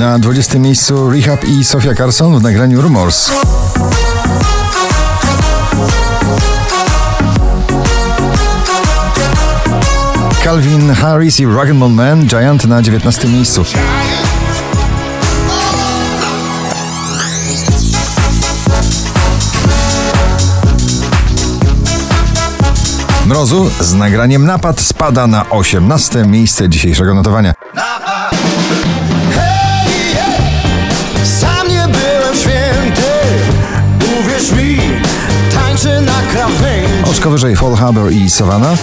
Na 20 miejscu Rehab i Sofia Carson w nagraniu Rumors. Calvin Harris i Rock'n'Roll Man Giant na 19 miejscu. Mrozu z nagraniem Napad spada na 18 miejsce dzisiejszego notowania. Sam Oczko wyżej Fall Harbor i Savannah.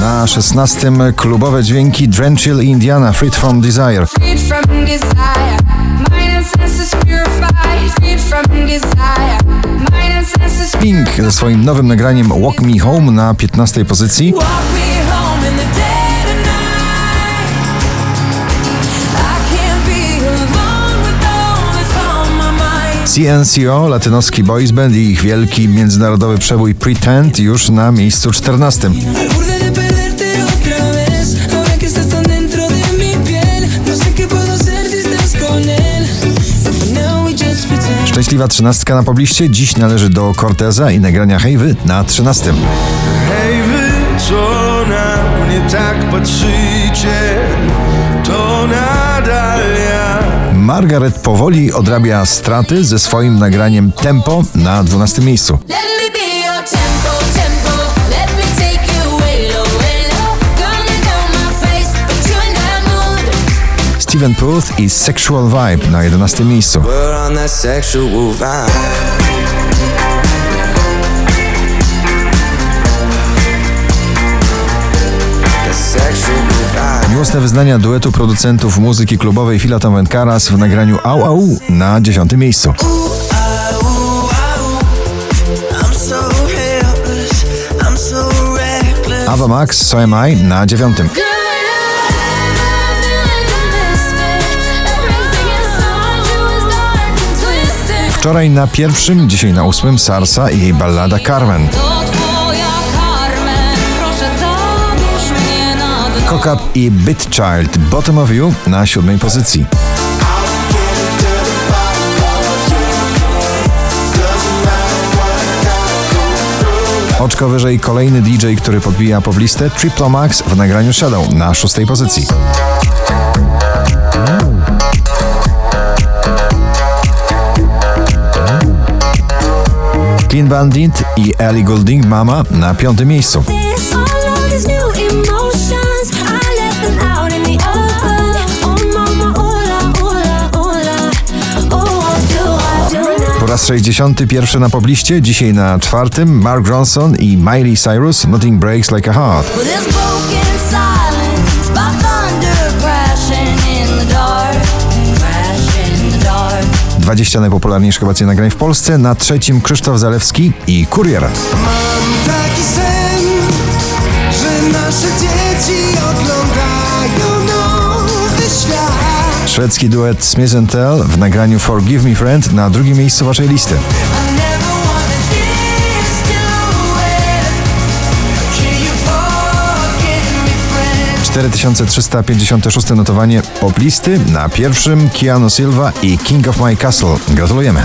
Na 16 klubowe dźwięki Drenchill Indiana Freed from Desire. Pink ze swoim nowym nagraniem Walk Me Home na 15 pozycji. CNCO, latynoski boys band i ich wielki międzynarodowy przebój Pretend już na miejscu 14. Al borde de perderte otra vez. Ahora que estás tan dentro de mi piel, no. Szczęśliwa trzynastka na pobliście dziś należy do Corteza i nagrania Hejwy na 13. Hej wy, co na mnie tak patrzycie, to nadal ja. Margaret powoli odrabia straty ze swoim nagraniem Tempo na 12 miejscu. Steven Puth i Sexual Vibe na 11 miejscu. Miłosne wyznania duetu producentów muzyki klubowej Filatom Vencaras w nagraniu Au Au na 10 miejscu. Ava Max, So Am I na 9. Good, I feel like a misfit. Everything inside you is dark and twisted. Wczoraj na pierwszym, dzisiaj na ósmym Sarsa i jej ballada Carmen, Up i Bit Child Bottom of You na siódmej pozycji. Oczko wyżej kolejny DJ, który podbija poblistę Triplo Max w nagraniu Shadow na szóstej pozycji. Clean Bandit i Ellie Goulding Mama na piątym miejscu. Raz 61 na pobliście, dzisiaj na czwartym Mark Ronson i Miley Cyrus Nothing Breaks Like a Heart. 20 najpopularniejszych obecnie nagrań w Polsce, na trzecim Krzysztof Zalewski i Kurier. Mam taki sen, że nasze dzieci oglądają Szwedzki duet Smith Tell w nagraniu Forgive Me Friend na drugim miejscu waszej listy. Cztery 4356 notowanie poplisty na pierwszym Keanu Silva i King of My Castle. Gratulujemy.